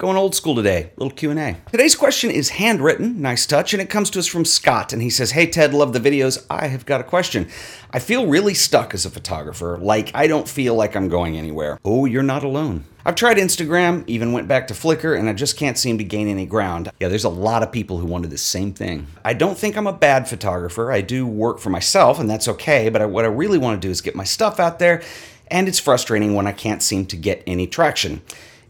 Going old school today, little Q&A. Today's question is handwritten, nice touch, and it comes to us from Scott, and he says, Hey Ted, love the videos. I have got a question. I feel really stuck as a photographer, like I don't feel like I'm going anywhere. Oh, you're not alone. I've tried Instagram, even went back to Flickr, and I just can't seem to gain any ground. Yeah, there's a lot of people who wanted the same thing. I don't think I'm a bad photographer. I do work for myself, and that's okay, but I, what I really want to do is get my stuff out there, and it's frustrating when I can't seem to get any traction.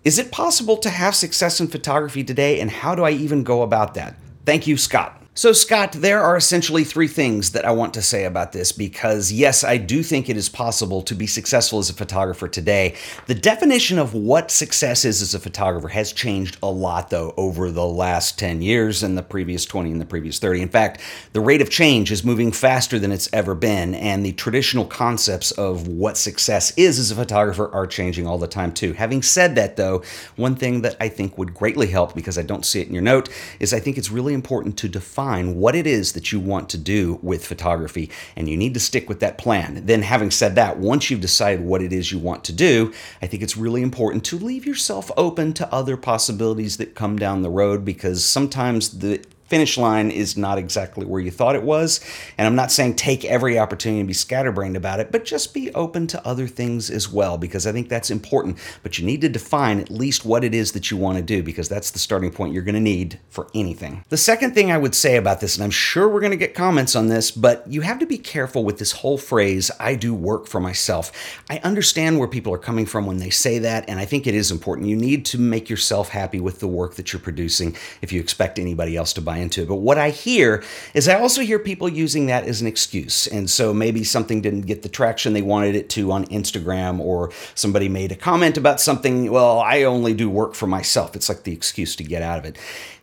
Is it possible to have success in photography today, and how do I even go about that? Thank you, Scott. So, Scott, there are essentially three things that I want to say about this because, yes, I do think it is possible to be successful as a photographer today. The definition of what success is as a photographer has changed a lot, though, over the last 10 years and the previous 20 and the previous 30. In fact, the rate of change is moving faster than it's ever been, and the traditional concepts of what success is as a photographer are changing all the time, too. Having said that, though, one thing that I think would greatly help, because I don't see it in your note, is I think it's really important to define define what it is that you want to do with photography, and you need to stick with that plan. Then, having said that, once you've decided what it is you want to do, I think it's really important to leave yourself open to other possibilities that come down the road because sometimes the finish line is not exactly where you thought it was. And I'm not saying take every opportunity and be scatterbrained about it, but just be open to other things as well, because I think that's important. But you need to define at least what it is that you want to do, because that's the starting point you're going to need for anything. The second thing I would say about this, and I'm sure we're going to get comments on this, but you have to be careful with this whole phrase, I do work for myself. I understand where people are coming from when they say that, and I think it is important. You need to make yourself happy with the work that you're producing if you expect anybody else to buy into. it. But what I hear is I also hear people using that as an excuse. And so maybe something didn't get the traction they wanted it to on Instagram, or somebody made a comment about something. Well, I only do work for myself. It's like the excuse to get out of it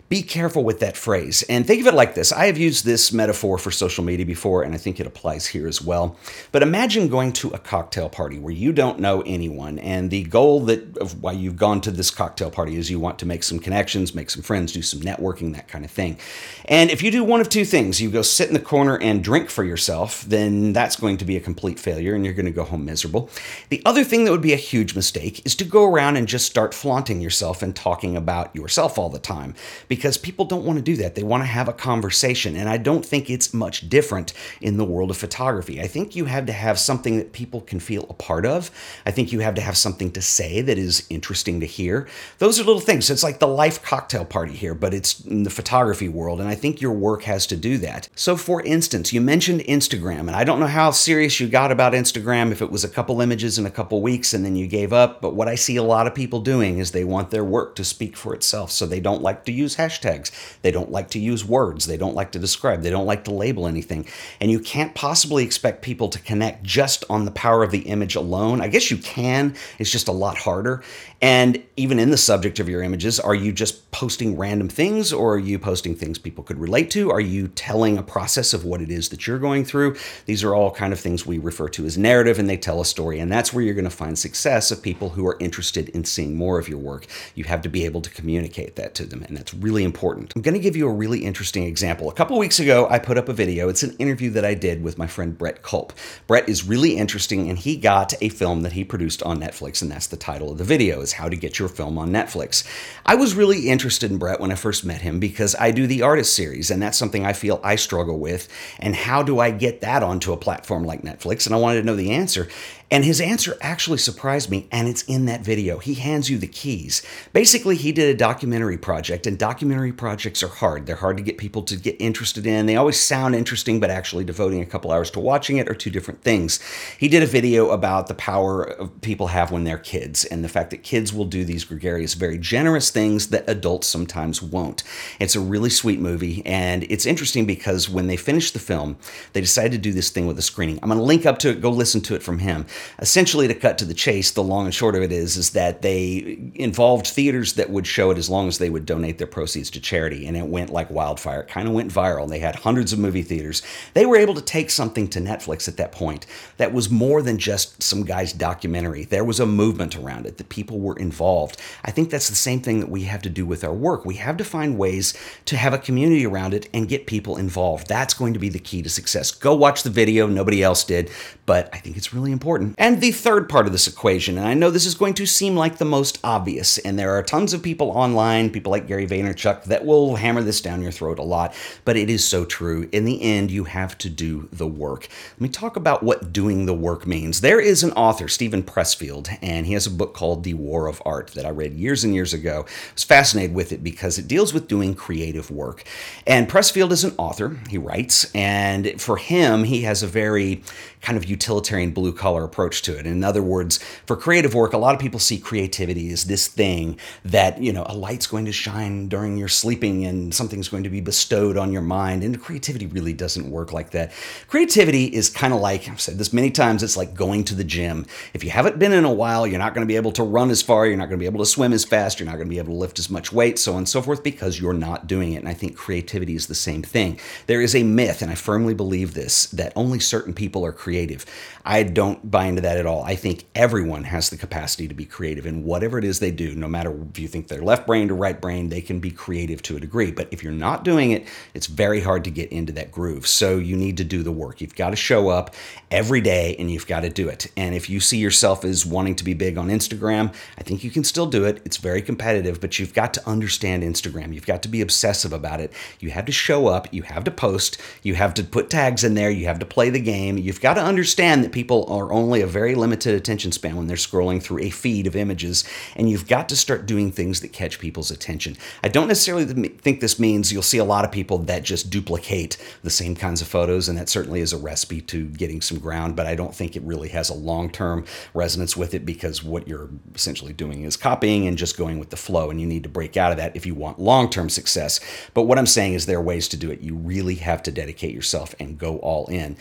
be careful with that phrase. And think of it like this I have used this metaphor for social media before, and I think it applies here as well. But imagine going to a cocktail party where you don't know anyone, and the goal that of why you've gone to this cocktail party is you want to make some connections, make some friends, do some networking, that kind of thing. And if you do one of two things, you go sit in the corner and drink for yourself, then that's going to be a complete failure and you're going to go home miserable. The other thing that would be a huge mistake is to go around and just start flaunting yourself and talking about yourself all the time because people don't want to do that. They want to have a conversation. And I don't think it's much different in the world of photography. I think you have to have something that people can feel a part of. I think you have to have something to say that is interesting to hear. Those are little things. It's like the life cocktail party here, but it's in the photography world. And I think your work has to do that. So, for instance, you mentioned Instagram, and I don't know how serious you got about Instagram, if it was a couple images in a couple weeks and then you gave up. But what I see a lot of people doing is they want their work to speak for itself. So they don't like to use hashtags hashtags. They don't like to use words. They don't like to describe. They don't like to label anything. And you can't possibly expect people to connect just on the power of the image alone. I guess you can, it's just a lot harder. And even in the subject of your images, are you just posting random things or are you posting things people could relate to? Are you telling a process of what it is that you're going through? These are all kind of things we refer to as narrative and they tell a story. And that's where you're going to find success of people who are interested in seeing more of your work. You have to be able to communicate that to them. And that's really important. I'm going to give you a really interesting example. A couple weeks ago, I put up a video. It's an interview that I did with my friend Brett Culp. Brett is really interesting and he got a film that he produced on Netflix, and that's the title of the video is How to Get Your Film on Netflix. I was really interested in Brett when I first met him because I do the artist series, and that's something I feel I struggle with. And how do I get that onto a platform like Netflix? And I wanted to know the answer. And his answer actually surprised me, and it's in that video. He hands you the keys. Basically, he did a documentary project, and documentary projects are hard. They're hard to get people to get interested in. They always sound interesting, but actually devoting a couple hours to watching it are two different things. He did a video about the power people have when they're kids, and the fact that kids will do these gregarious, very generous things that adults sometimes won't. It's a really sweet movie, and it's interesting because when they finished the film, they decided to do this thing with a screening. I'm going to link up to it, go listen to it from him essentially to cut to the chase the long and short of it is is that they involved theaters that would show it as long as they would donate their proceeds to charity and it went like wildfire. It kind of went viral and they had hundreds of movie theaters. They were able to take something to netflix at that point that was more than just some guy's documentary. There was a movement around it that people were involved. I think that's the same thing that we have to do with our work. We have to find ways to have a community around it and get people involved. That's going to be the key to success. Go watch the video. Nobody else did but i think it's really important And the third part of this equation, and I know this is going to seem like the most obvious, and there are tons of people online, people like Gary Vaynerchuk, that will hammer this down your throat a lot, but it is so true. In the end, you have to do the work. Let me talk about what doing the work means. There is an author, Steven Pressfield, and he has a book called The War of Art that I read years and years ago. I was fascinated with it because it deals with doing creative work. And Pressfield is an author, he writes, and for him, he has a very kind of utilitarian blue collar approach to it. In other words, for creative work, a lot of people see creativity as this thing that, you know, a light's going to shine during your sleeping and something's going to be bestowed on your mind. And creativity really doesn't work like that. Creativity is kind of like, I've said this many times, it's like going to the gym. If you haven't been in a while, you're not going to be able to run as far, you're not going to be able to swim as fast, you're not going to be able to lift as much weight, so on and so forth, because you're not doing it. And I think creativity is the same thing. There is a myth, and I firmly believe this, that only certain people are creative. I don't into that at all. I think everyone has the capacity to be creative in whatever it is they do, no matter if you think they're left brained or right brained, they can be creative to a degree. But if you're not doing it, it's very hard to get into that groove. So you need to do the work. You've got to show up every day and you've got to do it. And if you see yourself as wanting to be big on Instagram, I think you can still do it. It's very competitive, but you've got to understand Instagram. You've got to be obsessive about it. You have to show up, you have to post, you have to put tags in there, you have to play the game. You've got to understand that people are only a very limited attention span when they're scrolling through a feed of images, and you've got to start doing things that catch people's attention. I don't necessarily think this means you'll see a lot of people that just duplicate the same kinds of photos, and that certainly is a recipe to getting some ground, but I don't think it really has a long term resonance with it because what you're essentially doing is copying and just going with the flow, and you need to break out of that if you want long term success. But what I'm saying is there are ways to do it. You really have to dedicate yourself and go all in.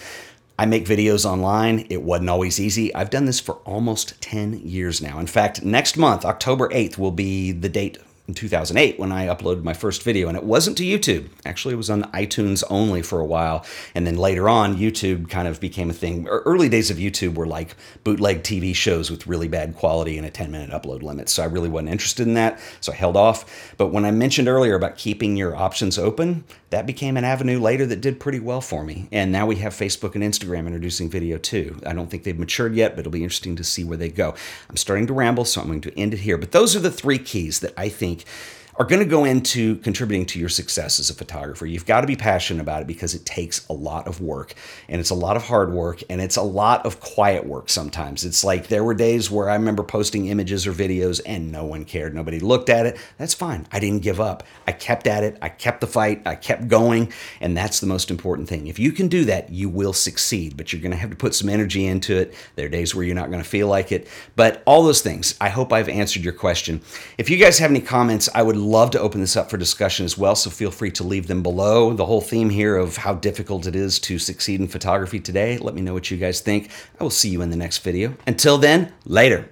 I make videos online. It wasn't always easy. I've done this for almost 10 years now. In fact, next month, October 8th, will be the date in 2008 when I uploaded my first video, and it wasn't to YouTube. Actually, it was on iTunes only for a while, and then later on, YouTube kind of became a thing. Early days of YouTube were like bootleg TV shows with really bad quality and a 10 minute upload limit, so I really wasn't interested in that, so I held off. But when I mentioned earlier about keeping your options open, that became an avenue later that did pretty well for me. And now we have Facebook and Instagram introducing video too. I don't think they've matured yet, but it'll be interesting to see where they go. I'm starting to ramble, so I'm going to end it here. But those are the three keys that I think week are going to go into contributing to your success as a photographer. You've got to be passionate about it because it takes a lot of work and it's a lot of hard work and it's a lot of quiet work sometimes. It's like there were days where I remember posting images or videos and no one cared. Nobody looked at it. That's fine. I didn't give up. I kept at it. I kept the fight. I kept going. And that's the most important thing. If you can do that, you will succeed, but you're going to have to put some energy into it. There are days where you're not going to feel like it, but all those things. I hope I've answered your question. If you guys have any comments, I would love to open this up for discussion as well, so feel free to leave them below. The whole theme here of how difficult it is to succeed in photography today, let me know what you guys think. I will see you in the next video. Until then, later.